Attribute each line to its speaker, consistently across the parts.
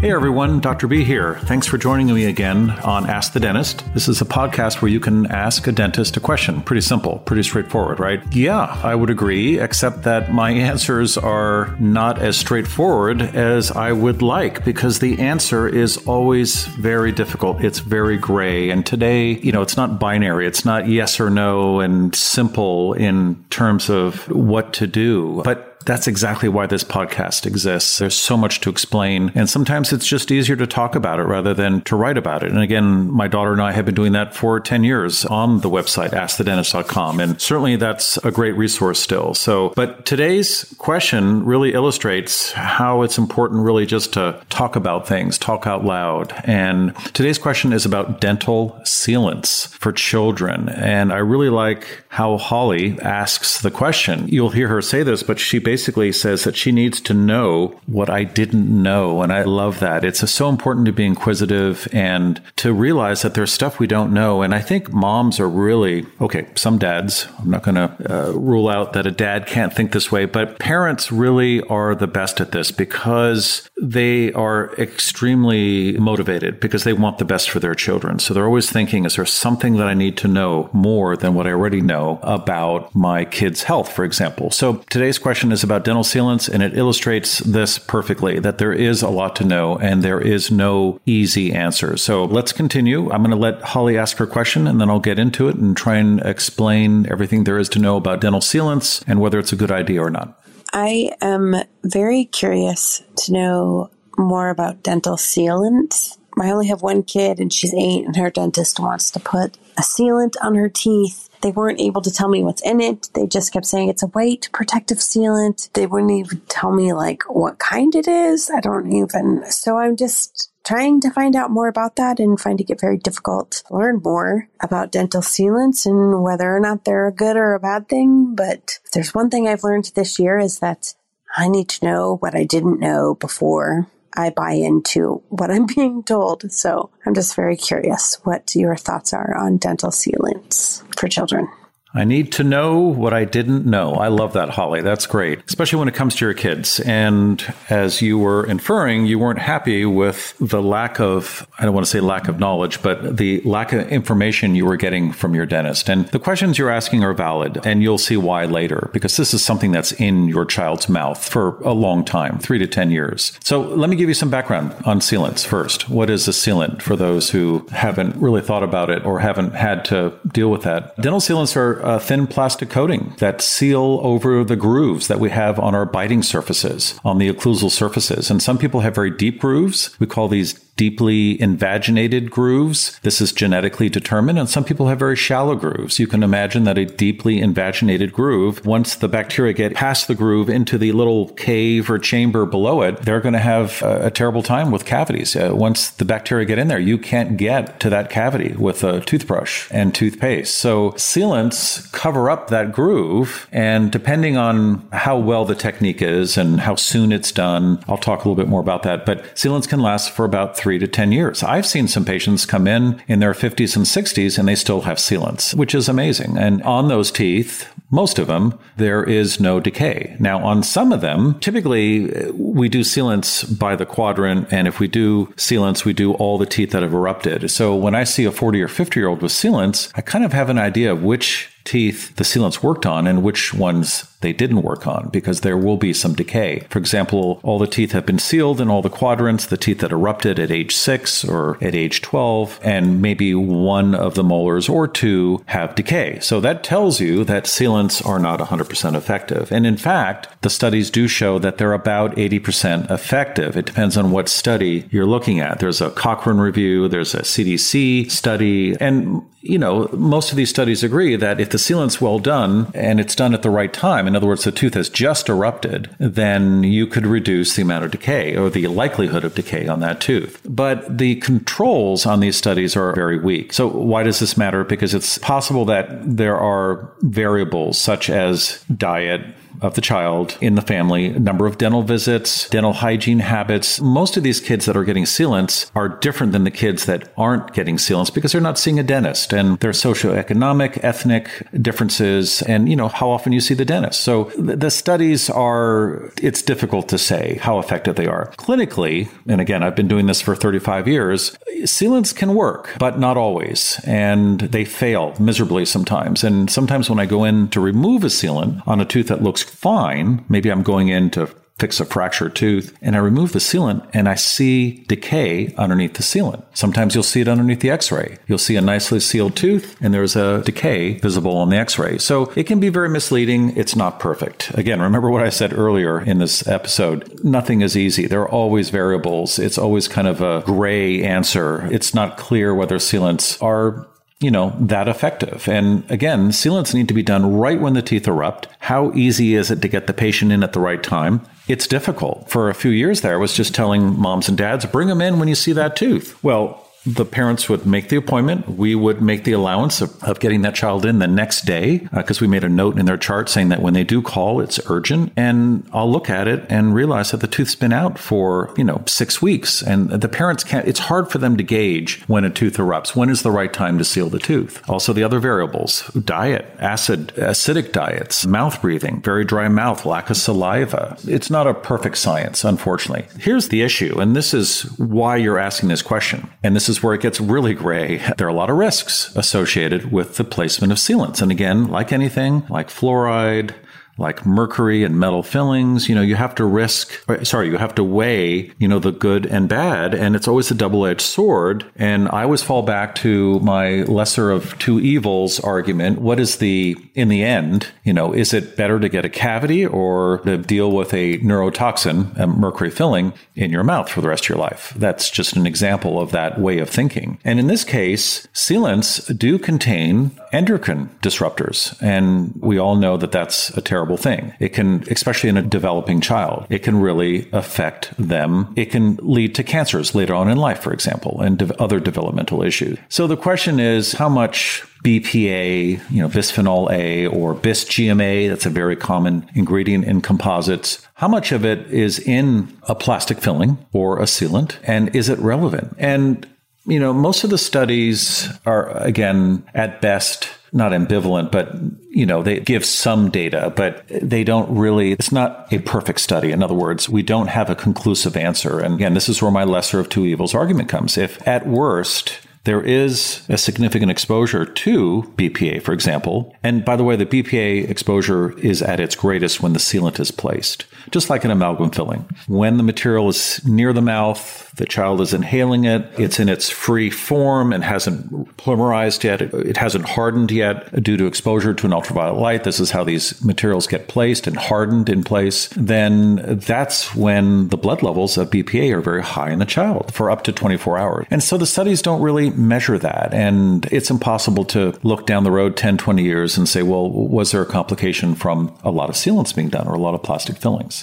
Speaker 1: Hey everyone, Dr. B here. Thanks for joining me again on Ask the Dentist. This is a podcast where you can ask a dentist a question. Pretty simple, pretty straightforward, right? Yeah, I would agree, except that my answers are not as straightforward as I would like because the answer is always very difficult. It's very gray. And today, you know, it's not binary. It's not yes or no and simple in terms of what to do. But that's exactly why this podcast exists. There's so much to explain. And sometimes it's just easier to talk about it rather than to write about it. And again, my daughter and I have been doing that for 10 years on the website, askthedentist.com. And certainly that's a great resource still. So, but today's question really illustrates how it's important really just to talk about things, talk out loud. And today's question is about dental sealants for children. And I really like how Holly asks the question. You'll hear her say this, but she basically basically says that she needs to know what I didn't know. And I love that. It's so important to be inquisitive and to realize that there's stuff we don't know. And I think moms are really, okay, some dads, I'm not going to uh, rule out that a dad can't think this way, but parents really are the best at this because they are extremely motivated because they want the best for their children. So they're always thinking, is there something that I need to know more than what I already know about my kid's health, for example? So today's question is about dental sealants, and it illustrates this perfectly that there is a lot to know and there is no easy answer. So let's continue. I'm going to let Holly ask her question and then I'll get into it and try and explain everything there is to know about dental sealants and whether it's a good idea or not.
Speaker 2: I am very curious to know more about dental sealants. I only have one kid and she's eight, and her dentist wants to put a sealant on her teeth they weren't able to tell me what's in it. They just kept saying it's a white protective sealant. They wouldn't even tell me like what kind it is. I don't even. So I'm just trying to find out more about that and finding it very difficult to learn more about dental sealants and whether or not they're a good or a bad thing. But there's one thing I've learned this year is that I need to know what I didn't know before I buy into what I'm being told. So I'm just very curious what your thoughts are on dental sealants for children.
Speaker 1: I need to know what I didn't know. I love that, Holly. That's great, especially when it comes to your kids. And as you were inferring, you weren't happy with the lack of, I don't want to say lack of knowledge, but the lack of information you were getting from your dentist. And the questions you're asking are valid, and you'll see why later, because this is something that's in your child's mouth for a long time, three to 10 years. So let me give you some background on sealants first. What is a sealant for those who haven't really thought about it or haven't had to deal with that? Dental sealants are a thin plastic coating that seal over the grooves that we have on our biting surfaces, on the occlusal surfaces. And some people have very deep grooves. We call these deeply invaginated grooves. This is genetically determined, and some people have very shallow grooves. You can imagine that a deeply invaginated groove, once the bacteria get past the groove into the little cave or chamber below it, they're going to have a, terrible time with cavities. Uh, once the bacteria get in there, you can't get to that cavity with a toothbrush and toothpaste. So sealants cover up that groove, and depending on how well the technique is and how soon it's done, I'll talk a little bit more about that. But sealants can last for about three three to 10 years. I've seen some patients come in in their 50s and 60s and they still have sealants, which is amazing. And on those teeth, most of them, there is no decay. Now, on some of them, typically uh, we do sealants by the quadrant. And if we do sealants, we do all the teeth that have erupted. So when I see a 40 or 50 year old with sealants, I kind of have an idea of which teeth the sealants worked on and which ones they didn't work on because there will be some decay. For example, all the teeth have been sealed in all the quadrants, the teeth that erupted at age 6 or at age 12, and maybe one of the molars or two have decay. So that tells you that sealants are not 100% effective. And in fact, the studies do show that they're about 80% effective. It depends on what study you're looking at. There's a Cochrane review, there's a CDC study, and you know, most of these studies agree that if the sealant's well done and it's done at the right time, in other words, the tooth has just erupted, then you could reduce the amount of decay or the likelihood of decay on that tooth. But the controls on these studies are very weak. So why does this matter? Because it's possible that there are variables such as diet, of the child in the family, number of dental visits, dental hygiene habits. Most of these kids that are getting sealants are different than the kids that aren't getting sealants because they're not seeing a dentist and their socioeconomic, ethnic differences and, you know, how often you see the dentist. So the studies are, it's difficult to say how effective they are. Clinically, and again, I've been doing this for 35 years, sealants can work, but not always. And they fail miserably sometimes. And sometimes when I go in to remove a sealant on a tooth that looks fine, maybe I'm going in to fix a fractured tooth and I remove the sealant and I see decay underneath the sealant. Sometimes you'll see it underneath the x-ray. You'll see a nicely sealed tooth and there's a decay visible on the x-ray. So it can be very misleading. It's not perfect. Again, remember what I said earlier in this episode. Nothing is easy. There are always variables. It's always kind of a gray answer. It's not clear whether sealants are you know, that effective. And again, sealants need to be done right when the teeth erupt. How easy is it to get the patient in at the right time? It's difficult. For a few years there, I was just telling moms and dads, bring them in when you see that tooth. Well, the parents would make the appointment. We would make the allowance of, of getting that child in the next day because uh, we made a note in their chart saying that when they do call, it's urgent. And I'll look at it and realize that the tooth's been out for, you know, six weeks. And the parents can't, it's hard for them to gauge when a tooth erupts. When is the right time to seal the tooth? Also, the other variables diet, acid, acidic diets, mouth breathing, very dry mouth, lack of saliva. It's not a perfect science, unfortunately. Here's the issue, and this is why you're asking this question. And this is is where it gets really gray. There are a lot of risks associated with the placement of sealants. And again, like anything, like fluoride, like mercury and metal fillings, you know, you have to risk, sorry, you have to weigh, you know, the good and bad. And it's always a double edged sword. And I always fall back to my lesser of two evils argument. What is the, in the end, you know, is it better to get a cavity or to deal with a neurotoxin, a mercury filling in your mouth for the rest of your life? That's just an example of that way of thinking. And in this case, sealants do contain endocrine disruptors. And we all know that that's a terrible thing. It can, especially in a developing child, it can really affect them. It can lead to cancers later on in life, for example, and de- other developmental issues. So the question is how much BPA, you know, bisphenol A or bis GMA, that's a very common ingredient in composites. How much of it is in a plastic filling or a sealant and is it relevant? And you know, most of the studies are, again, at best, not ambivalent, but, you know, they give some data, but they don't really, it's not a perfect study. In other words, we don't have a conclusive answer. And again, this is where my lesser of two evils argument comes. If at worst, there is a significant exposure to BPA, for example. And by the way, the BPA exposure is at its greatest when the sealant is placed, just like an amalgam filling. When the material is near the mouth, the child is inhaling it. It's in its free form and hasn't polymerized yet. It hasn't hardened yet due to exposure to an ultraviolet light. This is how these materials get placed and hardened in place. Then that's when the blood levels of BPA are very high in the child for up to 24 hours. And so the studies don't really measure that. And it's impossible to look down the road 10, 20 years and say, well, was there a complication from a lot of sealants being done or a lot of plastic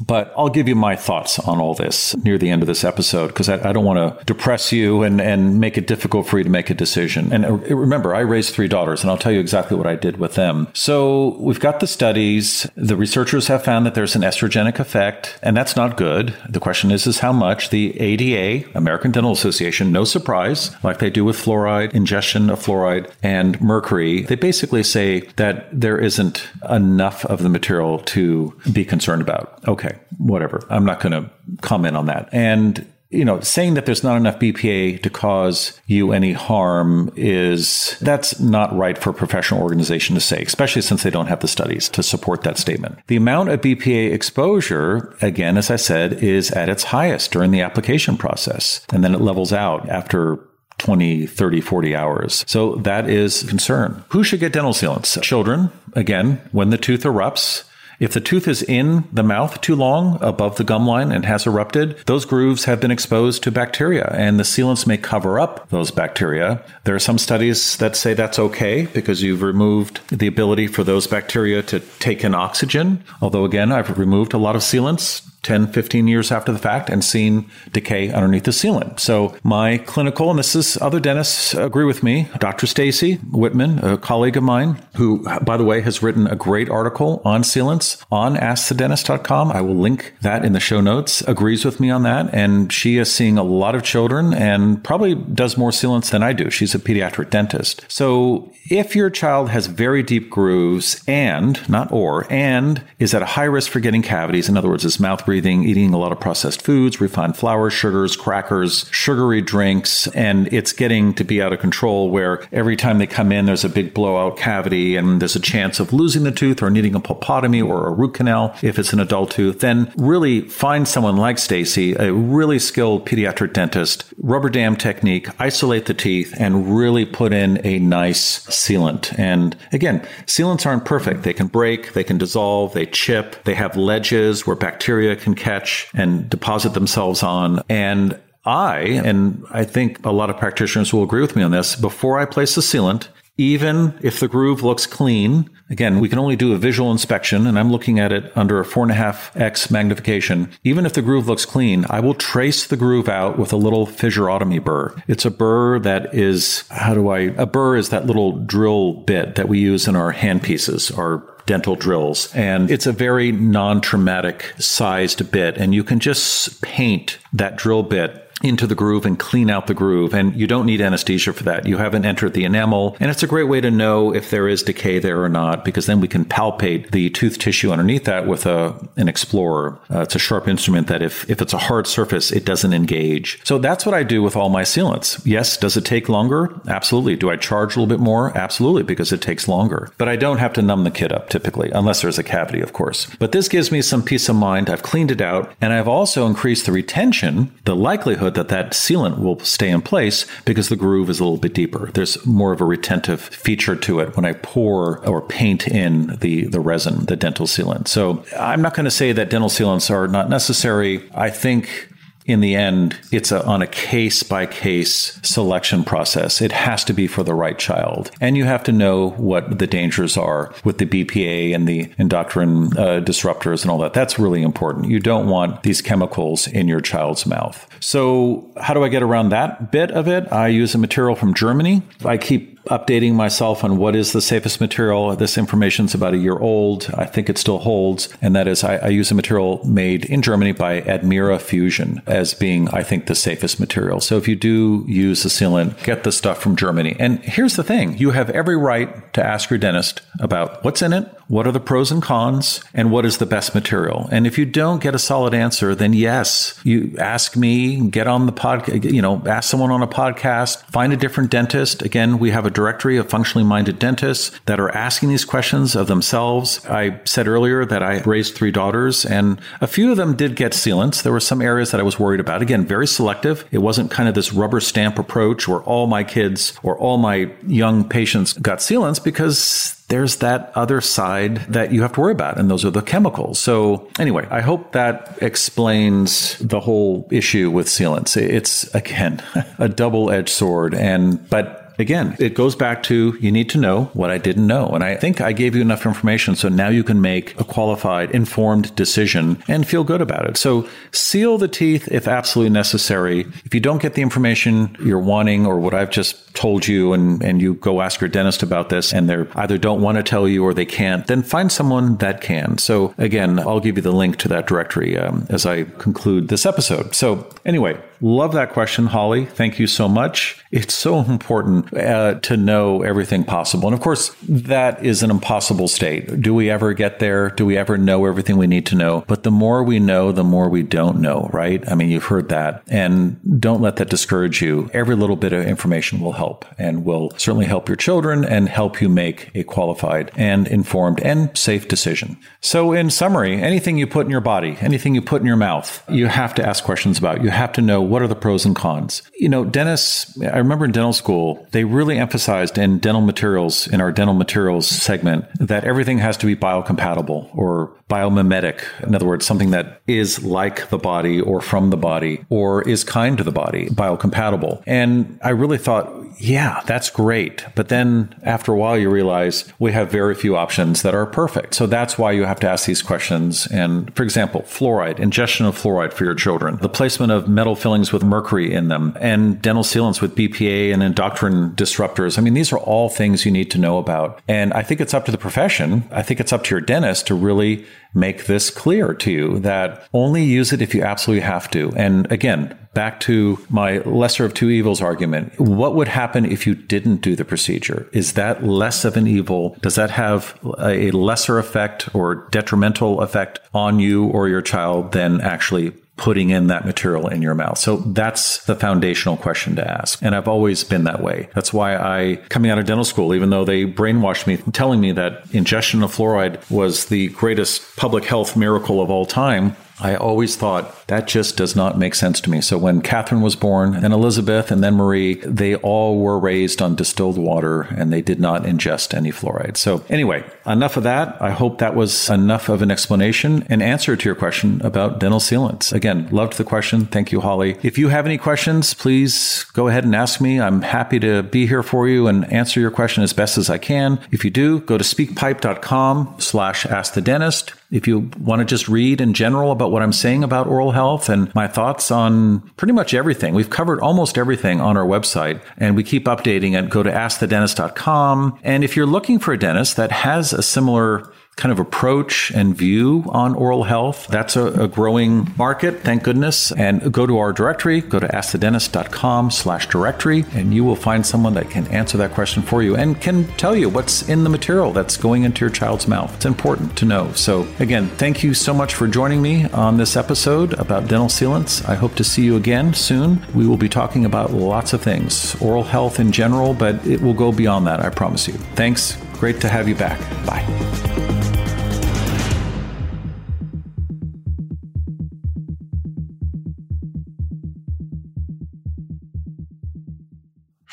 Speaker 1: But I'll give you my thoughts on all this near the end of this episode because I I, I don't want to depress you and, and make it difficult for you to make a decision. And uh, remember, I raised three daughters, and I'll tell you exactly what I did with them. So we've got the studies. The researchers have found that there's an estrogenic effect, and that's not good. The question is, is how much? The ADA, American Dental Association, no surprise, like they do with fluoride, ingestion of fluoride and mercury, they basically say that there isn't enough of the material to be concerned about. Okay, whatever. I'm not going to comment on that. And you know, saying that there's not enough BPA to cause you any harm is that's not right for a professional organization to say, especially since they don't have the studies to support that statement. The amount of BPA exposure, again, as I said, is at its highest during the application process. And then it levels out after 20, 30, 40 hours. So that is concern. Who should get dental sealants? Children, again, when the tooth erupts, if the tooth is in the mouth too long above the gum line and has erupted, those grooves have been exposed to bacteria and the sealants may cover up those bacteria. There are some studies that say that's okay because you've removed the ability for those bacteria to take in oxygen. Although again, I've removed a lot of sealants 10, 15 years after the fact and seen decay underneath the sealant. So my clinical, and this is other dentists agree with me, Dr. Staci Whitman, a colleague of mine, who, by the way, has written a great article on sealants on AskTheDentist.com. I will link that in the show notes, agrees with me on that. And she is seeing a lot of children and probably does more sealants than I do. She's a pediatric dentist. So if your child has very deep grooves and, not or, and is at a high risk for getting cavities, in other words, is mouth eating a lot of processed foods, refined flours, sugars, crackers, sugary drinks, and it's getting to be out of control where every time they come in, there's a big blowout cavity and there's a chance of losing the tooth or needing a pulpotomy or a root canal if it's an adult tooth, then really find someone like Staci, a really skilled pediatric dentist, rubber dam technique, isolate the teeth, and really put in a nice sealant. And again, sealants aren't perfect. They can break, they can dissolve, they chip, they have ledges where bacteria can catch and deposit themselves on. And I, and I think a lot of practitioners will agree with me on this, before I place the sealant, even if the groove looks clean, again, we can only do a visual inspection and I'm looking at it under a four and a half X magnification. Even if the groove looks clean, I will trace the groove out with a little fissurotomy burr. It's a burr that is, how do I, a burr is that little drill bit that we use in our handpieces, our dental drills. And it's a very non traumatic sized bit. And you can just paint that drill bit into the groove and clean out the groove. And you don't need anesthesia for that. You haven't entered the enamel. And it's a great way to know if there is decay there or not, because then we can palpate the tooth tissue underneath that with a, an explorer. Uh, it's a sharp instrument that if, if it's a hard surface, it doesn't engage. So that's what I do with all my sealants. Yes. Does it take longer? Absolutely. Do I charge a little bit more? Absolutely, because it takes longer. But I don't have to numb the kit up typically, unless there's a cavity, of course. But this gives me some peace of mind. I've cleaned it out and I've also increased the retention, the likelihood likelihood that that sealant will stay in place because the groove is a little bit deeper. There's more of a retentive feature to it when I pour or paint in the, the resin, the dental sealant. So I'm not going to say that dental sealants are not necessary. I think in the end, it's a, on a case by case selection process. It has to be for the right child. And you have to know what the dangers are with the BPA and the endocrine uh, disruptors and all that. That's really important. You don't want these chemicals in your child's mouth. So, how do I get around that bit of it? I use a material from Germany. I keep updating myself on what is the safest material. This information is about a year old. I think it still holds. And that is, I, I, use a material made in Germany by Admira Fusion as being, I think, the safest material. So if you do use a sealant, get the stuff from Germany. And here's the thing you have every right to ask your dentist about what's in it, what are the pros and cons, and what is the best material. And if you don't get a solid answer, then yes, you ask me, get on the podcast, you know, ask someone on a podcast, find a different dentist. Again, we have a directory of functionally minded dentists that are asking these questions of themselves. I said earlier that I raised three daughters, and a few of them did get sealants. There were some areas that I was worried about. Again, very selective. It wasn't kind of this rubber stamp approach where all my kids or all my young patients got sealants because there's that other side that you have to worry about, and those are the chemicals. So, anyway, I hope that explains the whole issue with sealants. It's again a double edged sword, and but again, it goes back to you need to know what I didn't know. And I think I gave you enough information so now you can make a qualified, informed decision and feel good about it. So seal the teeth if absolutely necessary. If you don't get the information you're wanting or what I've just told you and, and you go ask your dentist about this and they either don't want to tell you or they can't, then find someone that can. So again, I'll give you the link to that directory um, as I conclude this episode. So anyway, love that question, Holly. Thank you so much. It's so important uh, to know everything possible. And of course, that is an impossible state. Do we ever get there? Do we ever know everything we need to know? But the more we know, the more we don't know, right? I mean, you've heard that. And don't let that discourage you. Every little bit of information will help and will certainly help your children and help you make a qualified and informed and safe decision. So, in summary, anything you put in your body, anything you put in your mouth, you have to ask questions about. You have to know what are the pros and cons? You know, dentists, I remember in dental school, they really emphasized in dental materials, in our dental materials segment, that everything has to be biocompatible or biomimetic. In other words, something that is like the body or from the body or is kind to the body, biocompatible. And I really thought, yeah, that's great. But then after a while, you realize we have very few options that are perfect. So that's why you have to ask these questions. And for example, fluoride, ingestion of fluoride for your children, the placement of metal fillings with mercury in them, and dental sealants with BPA and endocrine disruptors. I mean, these are all things you need to know about. And I think it's up to the profession. I think it's up to your dentist to really make this clear to you that only use it if you absolutely have to. And again, back to my lesser of two evils argument. What would happen if you didn't do the procedure? Is that less of an evil? Does that have a lesser effect or detrimental effect on you or your child than actually putting in that material in your mouth? So that's the foundational question to ask. And I've always been that way. That's why I, coming out of dental school, even though they brainwashed me, telling me that ingestion of fluoride was the greatest public health miracle of all time, I always thought that just does not make sense to me. So when Catherine was born, and Elizabeth, and then Marie, they all were raised on distilled water and they did not ingest any fluoride. So anyway, enough of that. I hope that was enough of an explanation and answer to your question about dental sealants. Again, loved the question. Thank you, Holly. If you have any questions, please go ahead and ask me. I'm happy to be here for you and answer your question as best as I can. If you do, go to speakpipe.com slash ask the dentist. If you want to just read in general about what I'm saying about oral health and my thoughts on pretty much everything, we've covered almost everything on our website and we keep updating it. Go to askthedentist.com. And if you're looking for a dentist that has a similar kind of approach and view on oral health. That's a, a, growing market, thank goodness. And go to our directory, go to askthedentist.com slash directory, and you will find someone that can answer that question for you and can tell you what's in the material that's going into your child's mouth. It's important to know. So again, thank you so much for joining me on this episode about dental sealants. I hope to see you again soon. We will be talking about lots of things, oral health in general, but it will go beyond that, I promise you. Thanks. Great to have you back. Bye.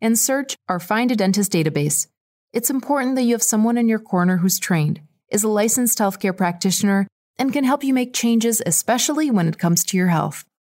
Speaker 3: and search or find a dentist database. It's important that you have someone in your corner who's trained, is a licensed healthcare practitioner, and can help you make changes, especially when it comes to your health.